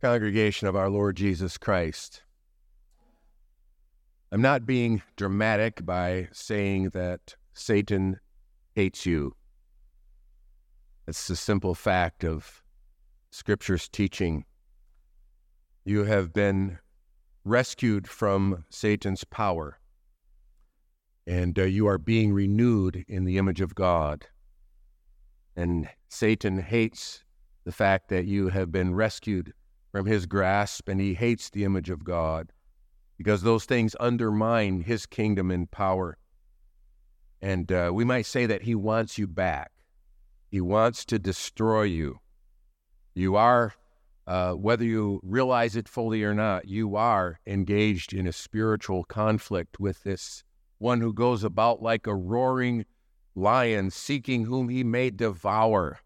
Congregation of our Lord Jesus Christ. I'm not being dramatic by saying that Satan hates you. It's the simple fact of Scripture's teaching. You have been rescued from Satan's power, and uh, you are being renewed in the image of God. And Satan hates the fact that you have been rescued from his grasp, and he hates the image of God because those things undermine his kingdom and power. And uh, we might say that he wants you back. He wants to destroy you. You are, uh, whether you realize it fully or not, you are engaged in a spiritual conflict with this one who goes about like a roaring lion, seeking whom he may devour.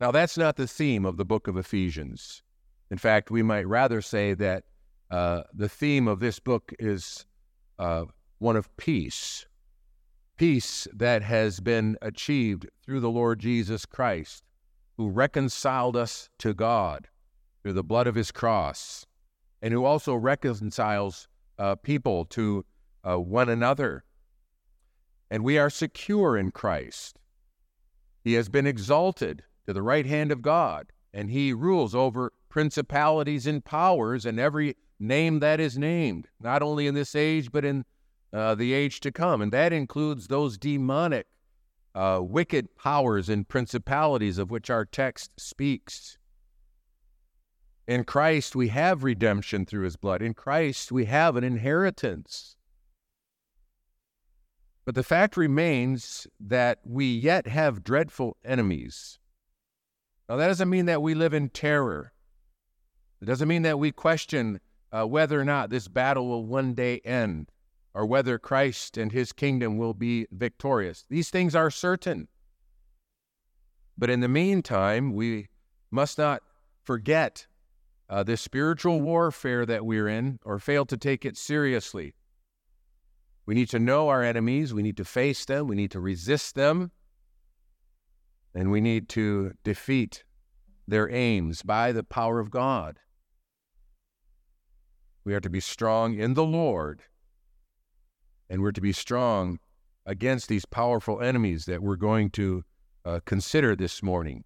Now, that's not the theme of the book of Ephesians. In fact, we might rather say that uh, the theme of this book is uh, one of peace. Peace that has been achieved through the Lord Jesus Christ, who reconciled us to God through the blood of his cross, and who also reconciles uh, people to uh, one another. And we are secure in Christ. He has been exalted to the right hand of God, and he rules over principalities and powers and every name that is named, not only in this age, but in uh, the age to come. And that includes those demonic, uh, wicked powers and principalities of which our text speaks. In Christ, we have redemption through his blood. In Christ, we have an inheritance. But the fact remains that we yet have dreadful enemies. Now, that doesn't mean that we live in terror. It doesn't mean that we question uh, whether or not this battle will one day end or whether Christ and his kingdom will be victorious. These things are certain. But in the meantime, we must not forget uh, the spiritual warfare that we're in or fail to take it seriously. We need to know our enemies, we need to face them, we need to resist them, and we need to defeat their aims by the power of God. We are to be strong in the Lord, and we're to be strong against these powerful enemies that we're going to uh, consider this morning.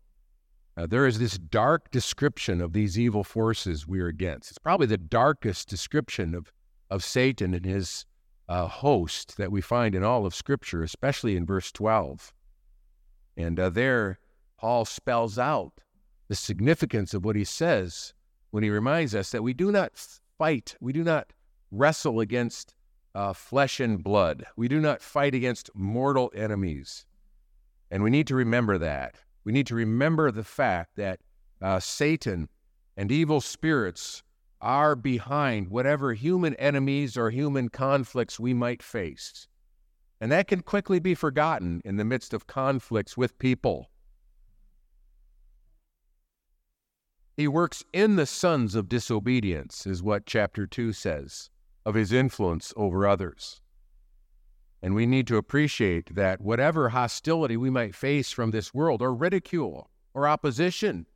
Uh, there is this dark description of these evil forces we are against. It's probably the darkest description of, of Satan and his uh, host that we find in all of Scripture, especially in verse 12. And uh, there, Paul spells out the significance of what he says when he reminds us that we do not fight, we do not wrestle against uh, flesh and blood. We do not fight against mortal enemies. And we need to remember that. We need to remember the fact that uh, Satan and evil spirits are behind whatever human enemies or human conflicts we might face. And that can quickly be forgotten in the midst of conflicts with people. He works in the sons of disobedience, is what chapter 2 says, of his influence over others. And we need to appreciate that whatever hostility we might face from this world, or ridicule, or opposition,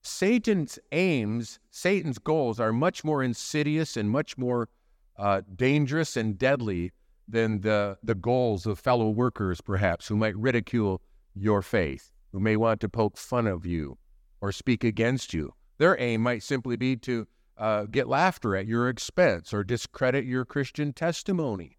Satan's aims, Satan's goals are much more insidious and much more uh, dangerous and deadly than the, the goals of fellow workers, perhaps, who might ridicule your faith, who may want to poke fun of you or speak against you. Their aim might simply be to uh, get laughter at your expense or discredit your Christian testimony.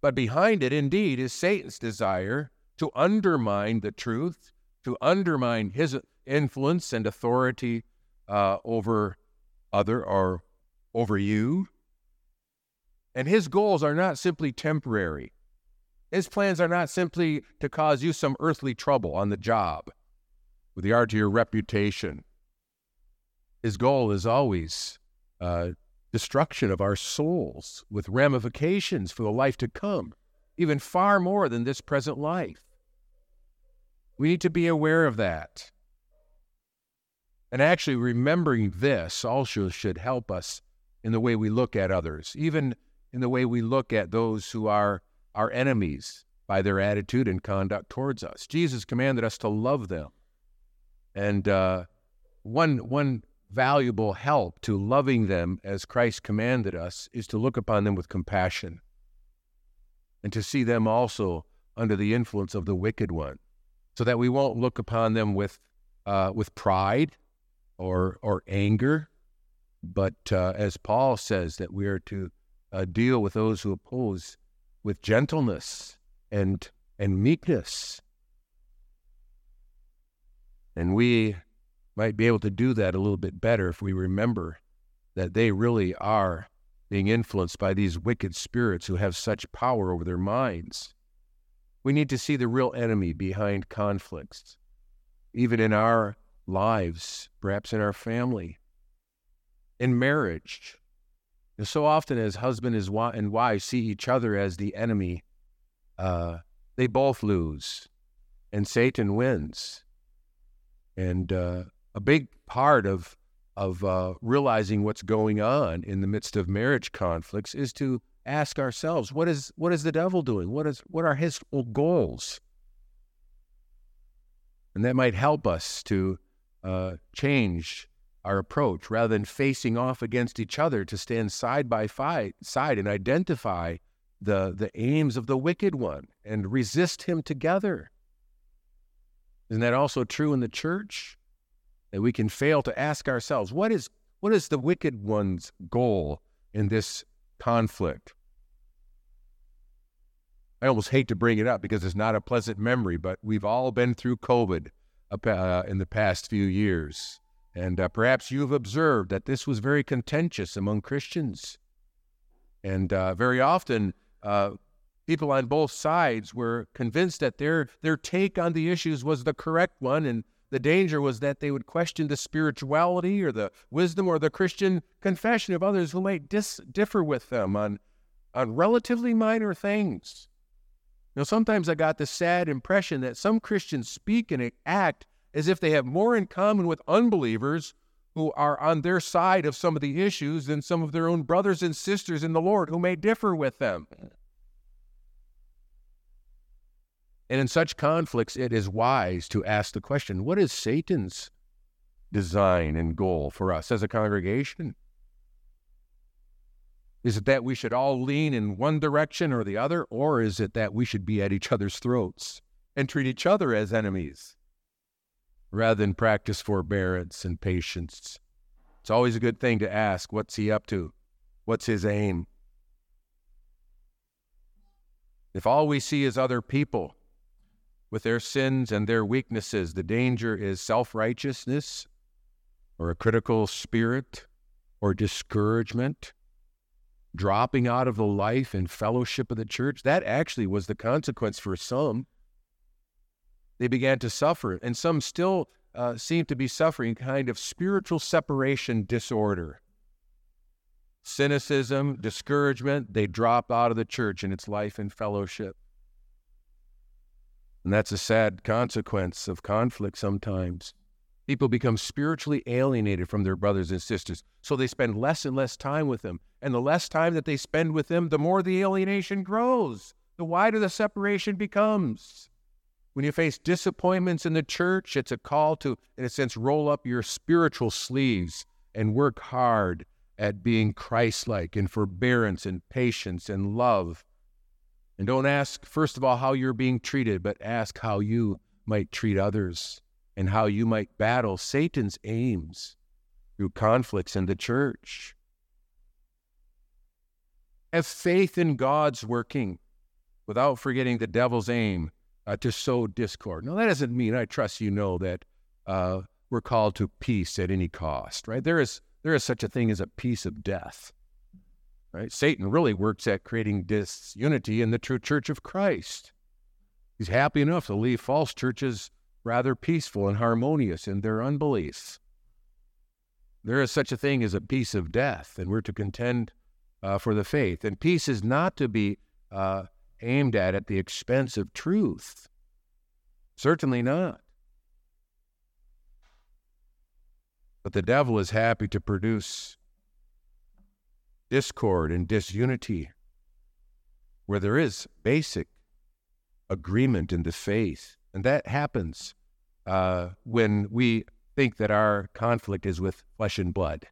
But behind it, indeed, is Satan's desire to undermine the truth, to undermine his influence and authority uh, over other or over you, and his goals are not simply temporary. His plans are not simply to cause you some earthly trouble on the job with regard to your reputation. His goal is always uh, destruction of our souls with ramifications for the life to come, even far more than this present life. We need to be aware of that. And actually, remembering this also should help us in the way we look at others, even in the way we look at those who are our enemies by their attitude and conduct towards us. Jesus commanded us to love them. And uh, one one valuable help to loving them as Christ commanded us is to look upon them with compassion and to see them also under the influence of the wicked one, so that we won't look upon them with uh, with pride or or anger, but uh, as Paul says that we are to uh, deal with those who oppose with gentleness and and meekness, and we might be able to do that a little bit better if we remember that they really are being influenced by these wicked spirits who have such power over their minds. We need to see the real enemy behind conflicts, even in our lives, perhaps in our family, in marriage. And so often, as husband and wife see each other as the enemy, uh, they both lose, and Satan wins. And uh, a big part of of uh, realizing what's going on in the midst of marriage conflicts is to ask ourselves what is what is the devil doing? What is what are his goals? And that might help us to uh, change our approach rather than facing off against each other to stand side by side and identify the the aims of the wicked one and resist him together isn't that also true in the church that we can fail to ask ourselves what is what is the wicked one's goal in this conflict? I almost hate to bring it up because it's not a pleasant memory, but we've all been through COVID uh, in the past few years. And uh, perhaps you've observed that this was very contentious among Christians. And uh, very often, uh, people on both sides were convinced that their, their take on the issues was the correct one, and the danger was that they would question the spirituality or the wisdom or the Christian confession of others who might dis- differ with them on, on relatively minor things. Now, sometimes I got the sad impression that some Christians speak and act as if they have more in common with unbelievers who are on their side of some of the issues than some of their own brothers and sisters in the Lord who may differ with them. And in such conflicts, it is wise to ask the question what is Satan's design and goal for us as a congregation? Is it that we should all lean in one direction or the other, or is it that we should be at each other's throats and treat each other as enemies rather than practice forbearance and patience? It's always a good thing to ask what's he up to? What's his aim? If all we see is other people, with their sins and their weaknesses. The danger is self righteousness or a critical spirit or discouragement, dropping out of the life and fellowship of the church. That actually was the consequence for some. They began to suffer, and some still uh, seem to be suffering kind of spiritual separation disorder. Cynicism, discouragement, they drop out of the church and its life and fellowship. And that's a sad consequence of conflict sometimes. People become spiritually alienated from their brothers and sisters, so they spend less and less time with them. And the less time that they spend with them, the more the alienation grows, the wider the separation becomes. When you face disappointments in the church, it's a call to, in a sense, roll up your spiritual sleeves and work hard at being Christ like in forbearance and patience and love and don't ask, first of all, how you're being treated, but ask how you might treat others and how you might battle Satan's aims through conflicts in the church. Have faith in God's working without forgetting the devil's aim uh, to sow discord. Now, that doesn't mean I trust you know that uh, we're called to peace at any cost, right? There is, there is such a thing as a peace of death. Right? Satan really works at creating disunity in the true church of Christ. He's happy enough to leave false churches rather peaceful and harmonious in their unbelief. There is such a thing as a peace of death, and we're to contend uh, for the faith. And peace is not to be uh, aimed at at the expense of truth. Certainly not. But the devil is happy to produce discord and disunity, where there is basic agreement in the faith. And that happens uh, when we think that our conflict is with flesh and blood,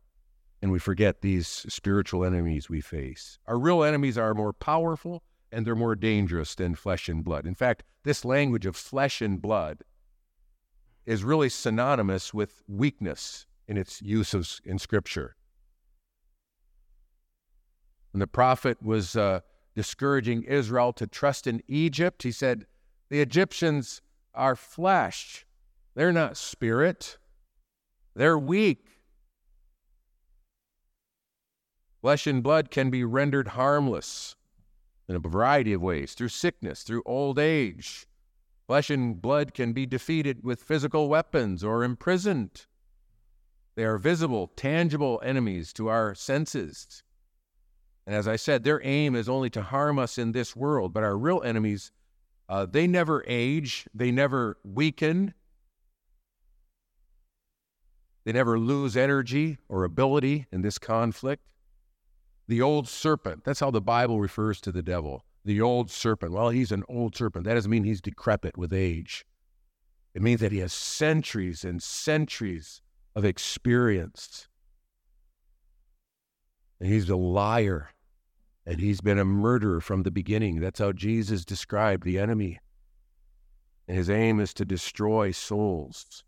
and we forget these spiritual enemies we face. Our real enemies are more powerful and they're more dangerous than flesh and blood. In fact, this language of flesh and blood is really synonymous with weakness in its use of, in Scripture. When the prophet was uh, discouraging Israel to trust in Egypt, he said, The Egyptians are flesh, they're not spirit, they're weak. Flesh and blood can be rendered harmless in a variety of ways through sickness, through old age. Flesh and blood can be defeated with physical weapons or imprisoned. They are visible, tangible enemies to our senses. And as I said, their aim is only to harm us in this world, but our real enemies, uh, they never age, they never weaken, they never lose energy or ability in this conflict. The old serpent, that's how the Bible refers to the devil. The old serpent. Well, he's an old serpent. That doesn't mean he's decrepit with age. It means that he has centuries and centuries of experience. And he's a liar. And he's been a murderer from the beginning. That's how Jesus described the enemy. And his aim is to destroy souls.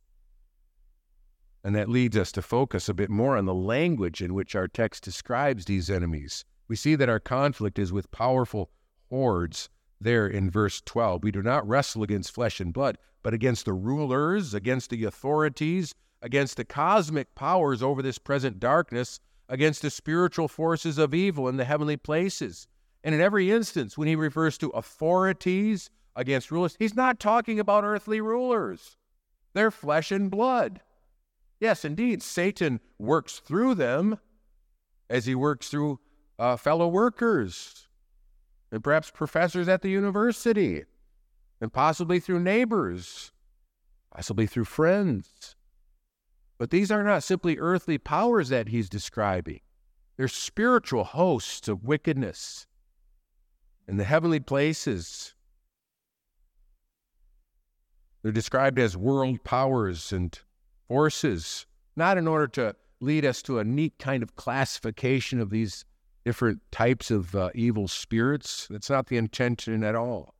And that leads us to focus a bit more on the language in which our text describes these enemies. We see that our conflict is with powerful hordes there in verse 12. We do not wrestle against flesh and blood, but against the rulers, against the authorities, against the cosmic powers over this present darkness, against the spiritual forces of evil in the heavenly places. And in every instance, when he refers to authorities against rulers, he's not talking about earthly rulers. They're flesh and blood. Yes, indeed, Satan works through them as he works through uh, fellow workers and perhaps professors at the university and possibly through neighbors, possibly through friends. But these are not simply earthly powers that he's describing. They're spiritual hosts of wickedness in the heavenly places. They're described as world powers and forces, not in order to lead us to a neat kind of classification of these different types of uh, evil spirits. That's not the intention at all.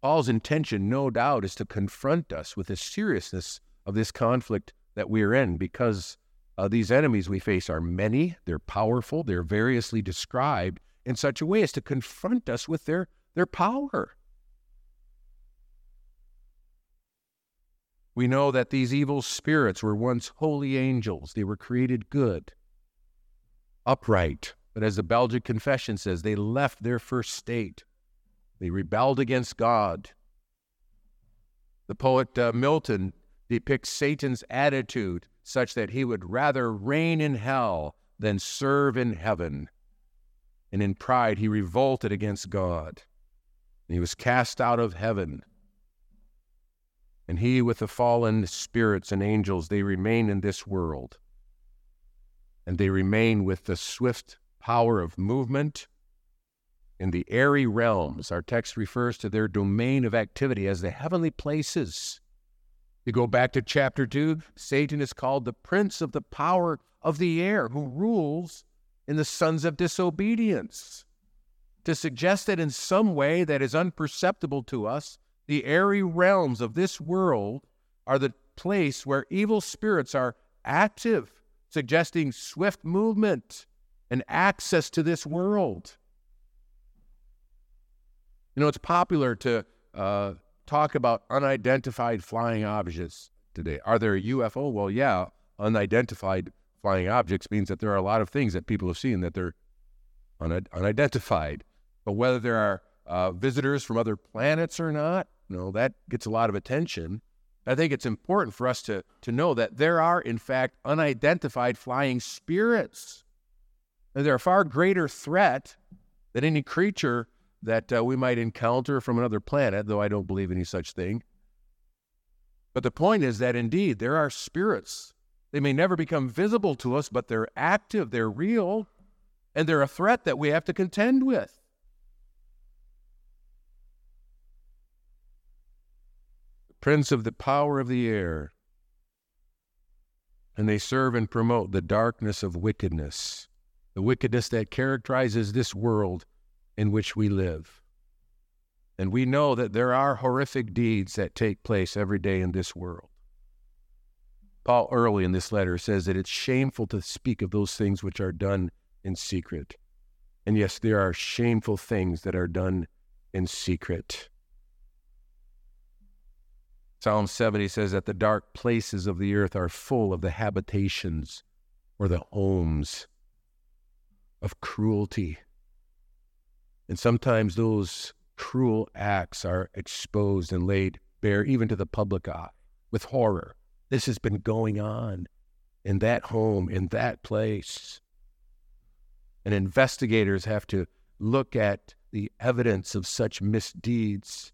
Paul's intention, no doubt, is to confront us with the seriousness of this conflict that we're in because uh, these enemies we face are many, they're powerful, they're variously described in such a way as to confront us with their, their power. We know that these evil spirits were once holy angels. They were created good, upright. But as the Belgic Confession says, they left their first state. They rebelled against God. The poet uh, Milton depicts Satan's attitude such that he would rather reign in hell than serve in heaven. And in pride, he revolted against God. He was cast out of heaven and he with the fallen spirits and angels, they remain in this world. And they remain with the swift power of movement in the airy realms. Our text refers to their domain of activity as the heavenly places. You go back to chapter 2, Satan is called the prince of the power of the air, who rules in the sons of disobedience. To suggest that in some way that is unperceptible to us, the airy realms of this world are the place where evil spirits are active, suggesting swift movement and access to this world. You know, it's popular to uh, talk about unidentified flying objects today. Are there UFO? Well, yeah, unidentified flying objects means that there are a lot of things that people have seen that they're un- unidentified. But whether there are uh, visitors from other planets or not, you know, that gets a lot of attention. I think it's important for us to, to know that there are, in fact, unidentified flying spirits. And they're a far greater threat than any creature that uh, we might encounter from another planet, though I don't believe any such thing. But the point is that indeed there are spirits. They may never become visible to us, but they're active, they're real, and they're a threat that we have to contend with. Prince of the power of the air. and they serve and promote the darkness of wickedness, the wickedness that characterizes this world in which we live. And we know that there are horrific deeds that take place every day in this world. Paul early in this letter says that it's shameful to speak of those things which are done in secret. And yes, there are shameful things that are done in secret. Psalm 70 says that the dark places of the earth are full of the habitations or the homes of cruelty. And sometimes those cruel acts are exposed and laid bare even to the public eye with horror. This has been going on in that home, in that place. And investigators have to look at the evidence of such misdeeds,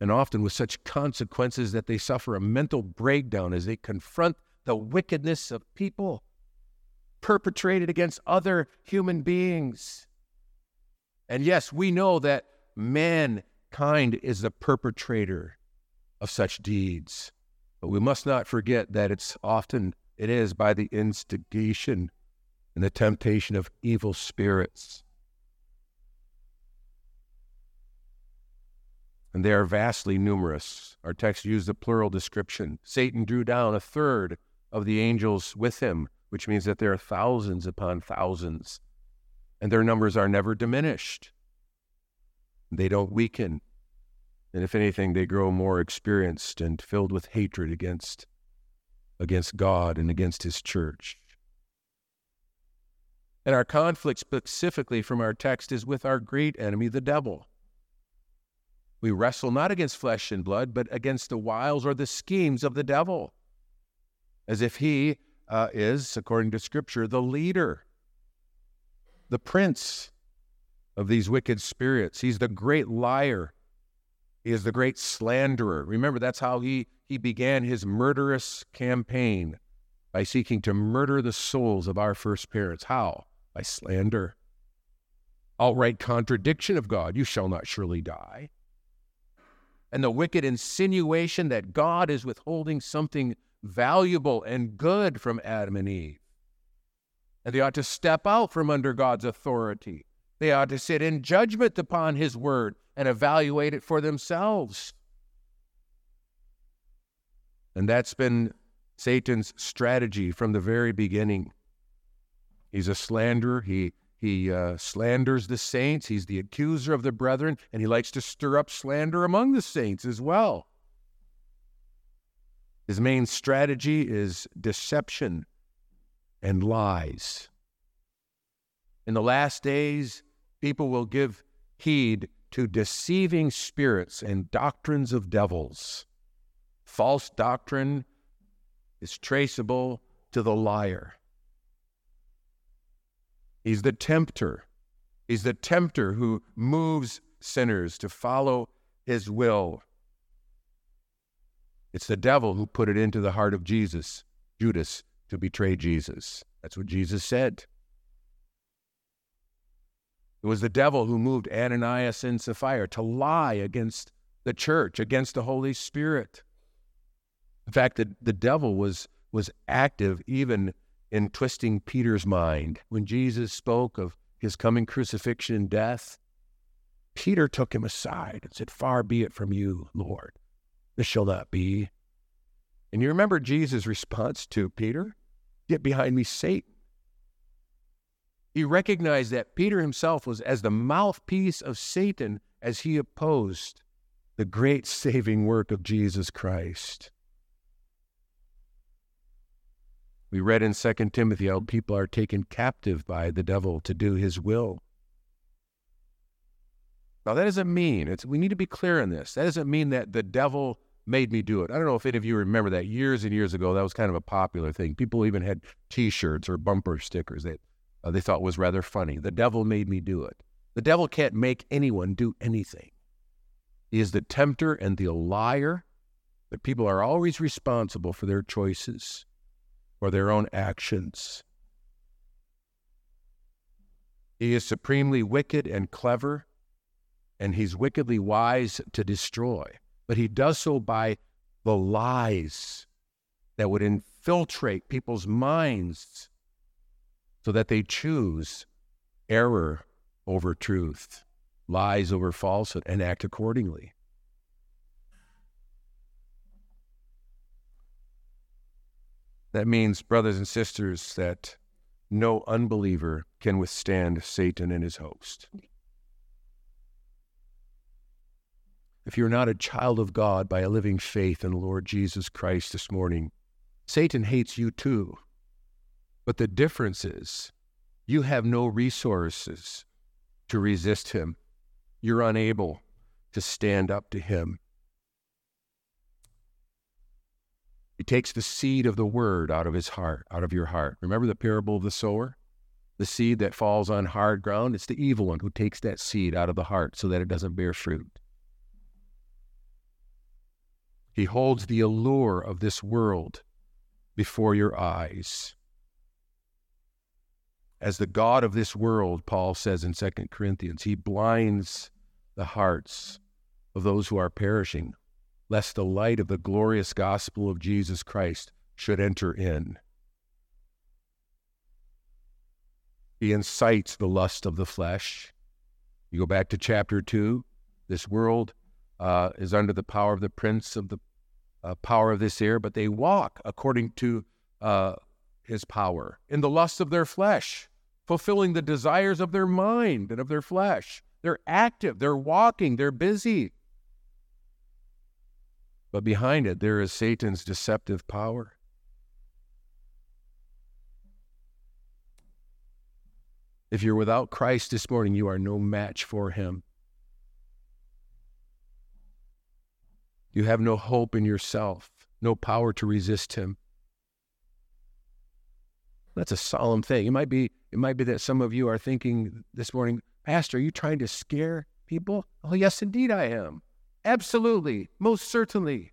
and often with such consequences that they suffer a mental breakdown as they confront the wickedness of people perpetrated against other human beings. And yes, we know that mankind is the perpetrator of such deeds. But we must not forget that it's often it is by the instigation and the temptation of evil spirits. And they are vastly numerous. Our text used the plural description. Satan drew down a third of the angels with him, which means that there are thousands upon thousands and their numbers are never diminished. They don't weaken. And if anything, they grow more experienced and filled with hatred against, against God and against His church. And our conflict, specifically from our text, is with our great enemy, the devil. We wrestle not against flesh and blood, but against the wiles or the schemes of the devil, as if he uh, is, according to Scripture, the leader the prince of these wicked spirits. He's the great liar. He is the great slanderer. Remember, that's how he, he began his murderous campaign by seeking to murder the souls of our first parents. How? By slander. Outright contradiction of God. You shall not surely die. And the wicked insinuation that God is withholding something valuable and good from Adam and Eve. And they ought to step out from under God's authority. They ought to sit in judgment upon His word and evaluate it for themselves. And that's been Satan's strategy from the very beginning. He's a slanderer. He, he uh, slanders the saints. He's the accuser of the brethren, and he likes to stir up slander among the saints as well. His main strategy is deception and lies. In the last days, people will give heed to deceiving spirits and doctrines of devils. False doctrine is traceable to the liar. He's the tempter. He's the tempter who moves sinners to follow his will. It's the devil who put it into the heart of Jesus, Judas, to betray Jesus. That's what Jesus said. It was the devil who moved Ananias and Sapphira to lie against the church, against the Holy Spirit. In fact, the, the devil was, was active even in twisting Peter's mind. When Jesus spoke of his coming crucifixion and death, Peter took him aside and said, Far be it from you, Lord. This shall not be. And you remember Jesus' response to Peter? Get behind me, Satan. He recognized that Peter himself was as the mouthpiece of Satan as he opposed the great saving work of Jesus Christ. We read in 2 Timothy how people are taken captive by the devil to do his will. Now, that doesn't mean, it's, we need to be clear on this. That doesn't mean that the devil made me do it. I don't know if any of you remember that years and years ago. That was kind of a popular thing. People even had T-shirts or bumper stickers that uh, they thought was rather funny. The devil made me do it. The devil can't make anyone do anything. He is the tempter and the liar, but people are always responsible for their choices or their own actions. He is supremely wicked and clever, and he's wickedly wise to destroy but he does so by the lies that would infiltrate people's minds so that they choose error over truth, lies over falsehood, and act accordingly. That means, brothers and sisters, that no unbeliever can withstand Satan and his host. If you're not a child of God by a living faith in the Lord Jesus Christ this morning, Satan hates you too. But the difference is you have no resources to resist him. You're unable to stand up to him. He takes the seed of the word out of his heart, out of your heart. Remember the parable of the sower? The seed that falls on hard ground, it's the evil one who takes that seed out of the heart so that it doesn't bear fruit. He holds the allure of this world before your eyes. As the God of this world, Paul says in 2 Corinthians, he blinds the hearts of those who are perishing lest the light of the glorious gospel of Jesus Christ should enter in. He incites the lust of the flesh. You go back to chapter 2, this world uh, is under the power of the prince of the uh, power of this air, but they walk according to uh, his power in the lust of their flesh, fulfilling the desires of their mind and of their flesh. They're active, they're walking, they're busy. But behind it, there is Satan's deceptive power. If you're without Christ this morning, you are no match for him. You have no hope in yourself, no power to resist him. That's a solemn thing. It might be it might be that some of you are thinking this morning, Pastor, are you trying to scare people? Oh, yes, indeed I am. Absolutely, most certainly.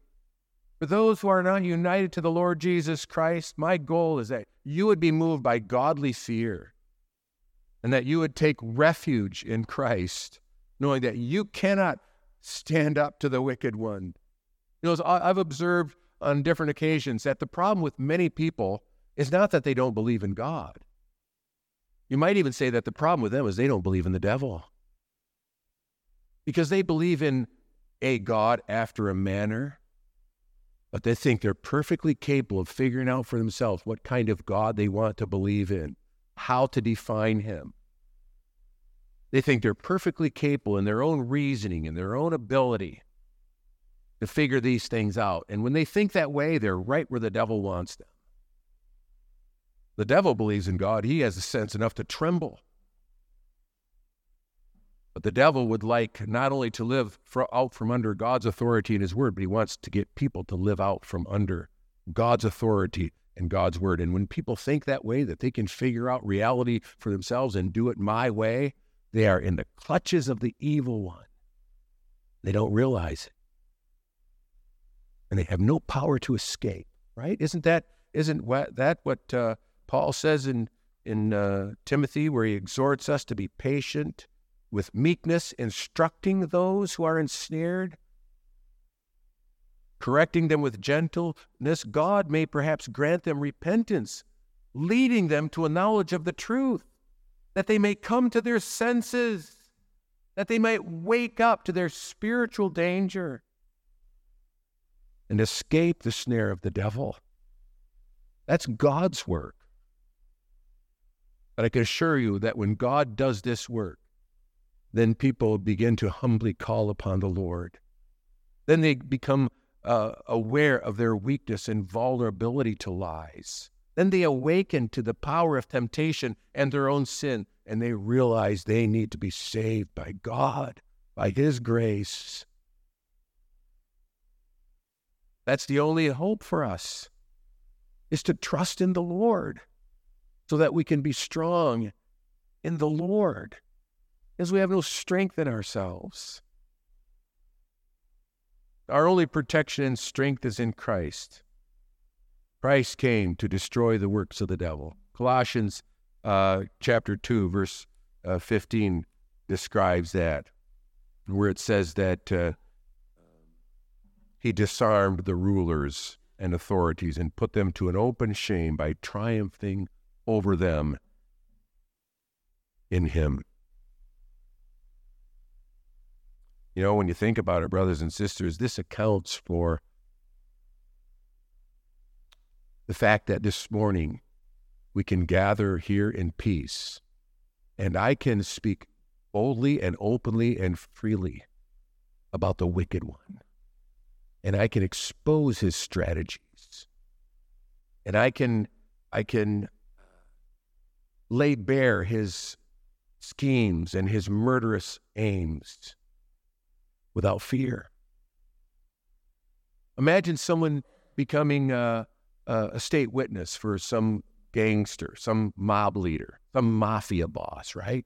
For those who are not united to the Lord Jesus Christ, my goal is that you would be moved by godly fear and that you would take refuge in Christ, knowing that you cannot stand up to the wicked one. You know, I've observed on different occasions that the problem with many people is not that they don't believe in God. You might even say that the problem with them is they don't believe in the devil. Because they believe in a God after a manner, but they think they're perfectly capable of figuring out for themselves what kind of God they want to believe in, how to define Him. They think they're perfectly capable in their own reasoning and their own ability to figure these things out. And when they think that way, they're right where the devil wants them. The devil believes in God, he has a sense enough to tremble but the devil would like not only to live for, out from under God's authority and his word, but he wants to get people to live out from under God's authority and God's word. And when people think that way, that they can figure out reality for themselves and do it my way, they are in the clutches of the evil one. They don't realize it. And they have no power to escape, right? Isn't that isn't what, that what uh, Paul says in in uh, Timothy, where he exhorts us to be patient with meekness, instructing those who are ensnared, correcting them with gentleness, God may perhaps grant them repentance, leading them to a knowledge of the truth, that they may come to their senses, that they might wake up to their spiritual danger and escape the snare of the devil. That's God's work. But I can assure you that when God does this work, then people begin to humbly call upon the Lord. Then they become uh, aware of their weakness and vulnerability to lies. Then they awaken to the power of temptation and their own sin, and they realize they need to be saved by God, by His grace. That's the only hope for us, is to trust in the Lord so that we can be strong in the Lord is we have no strength in ourselves. Our only protection and strength is in Christ. Christ came to destroy the works of the devil. Colossians uh, chapter 2, verse uh, 15 describes that, where it says that uh, he disarmed the rulers and authorities and put them to an open shame by triumphing over them in Him. You know, when you think about it, brothers and sisters, this accounts for the fact that this morning we can gather here in peace and I can speak boldly and openly and freely about the wicked one. And I can expose his strategies. And I can I can uh, lay bare his schemes and his murderous aims without fear. Imagine someone becoming a, a state witness for some gangster, some mob leader, some mafia boss, right?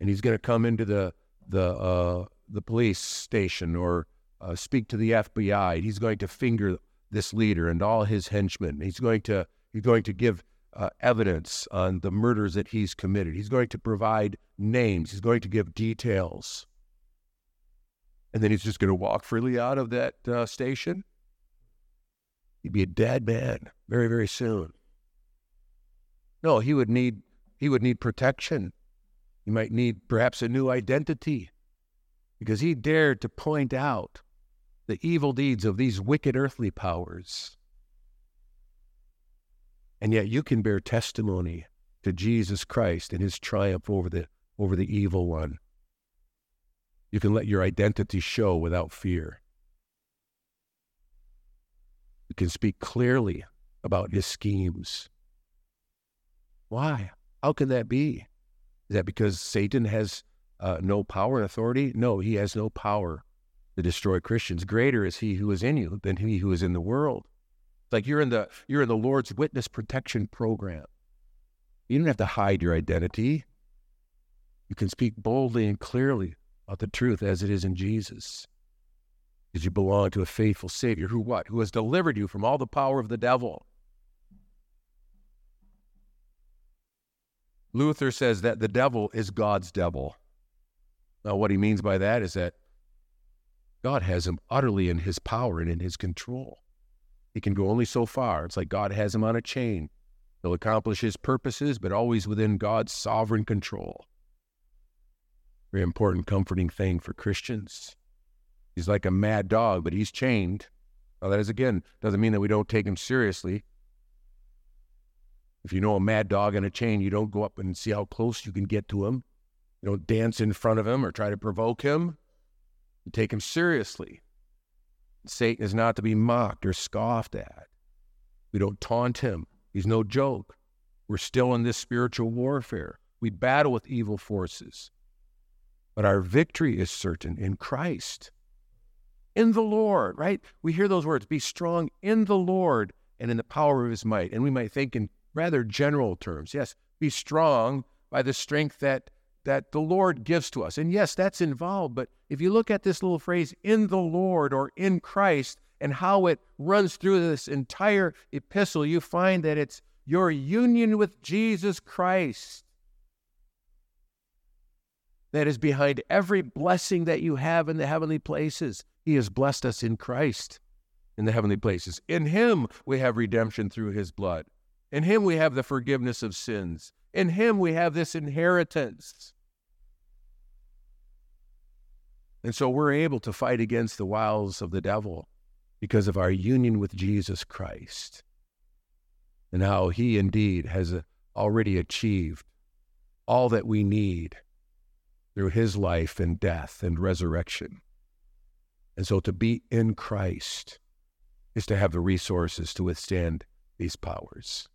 And he's going to come into the the uh, the police station or uh, speak to the FBI. He's going to finger this leader and all his henchmen. He's going to he's going to give uh, evidence on the murders that he's committed. He's going to provide names. He's going to give details. And then he's just going to walk freely out of that uh, station. He'd be a dead man very, very soon. No, he would need he would need protection. He might need perhaps a new identity because he dared to point out the evil deeds of these wicked earthly powers. And yet you can bear testimony to Jesus Christ and his triumph over the over the evil one. You can let your identity show without fear. You can speak clearly about his schemes. Why? How can that be? Is that because Satan has uh, no power and authority? No, he has no power to destroy Christians. Greater is he who is in you than he who is in the world. It's like you're in the you're in the Lord's witness protection program. You don't have to hide your identity. You can speak boldly and clearly about the truth as it is in Jesus. Because you belong to a faithful Savior who what? Who has delivered you from all the power of the devil. Luther says that the devil is God's devil. Now, what he means by that is that God has him utterly in his power and in his control. He can go only so far. It's like God has him on a chain. He'll accomplish his purposes, but always within God's sovereign control. Very important, comforting thing for Christians. He's like a mad dog, but he's chained. Now, that is, again, doesn't mean that we don't take him seriously. If you know a mad dog in a chain, you don't go up and see how close you can get to him. You don't dance in front of him or try to provoke him. You take him seriously. Satan is not to be mocked or scoffed at. We don't taunt him. He's no joke. We're still in this spiritual warfare. We battle with evil forces. But our victory is certain in Christ, in the Lord, right? We hear those words be strong in the Lord and in the power of his might. And we might think in rather general terms. Yes, be strong by the strength that that the Lord gives to us. And yes, that's involved, but if you look at this little phrase in the Lord or in Christ and how it runs through this entire epistle, you find that it's your union with Jesus Christ that is behind every blessing that you have in the heavenly places. He has blessed us in Christ in the heavenly places. In Him we have redemption through His blood. In him we have the forgiveness of sins. In him we have this inheritance. And so we're able to fight against the wiles of the devil because of our union with Jesus Christ and how he indeed has already achieved all that we need through his life and death and resurrection. And so to be in Christ is to have the resources to withstand these powers.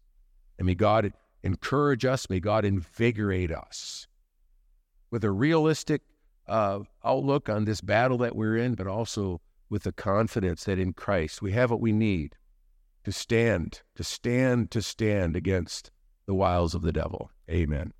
And may God encourage us, may God invigorate us with a realistic uh, outlook on this battle that we're in, but also with the confidence that in Christ we have what we need to stand, to stand, to stand against the wiles of the devil. Amen.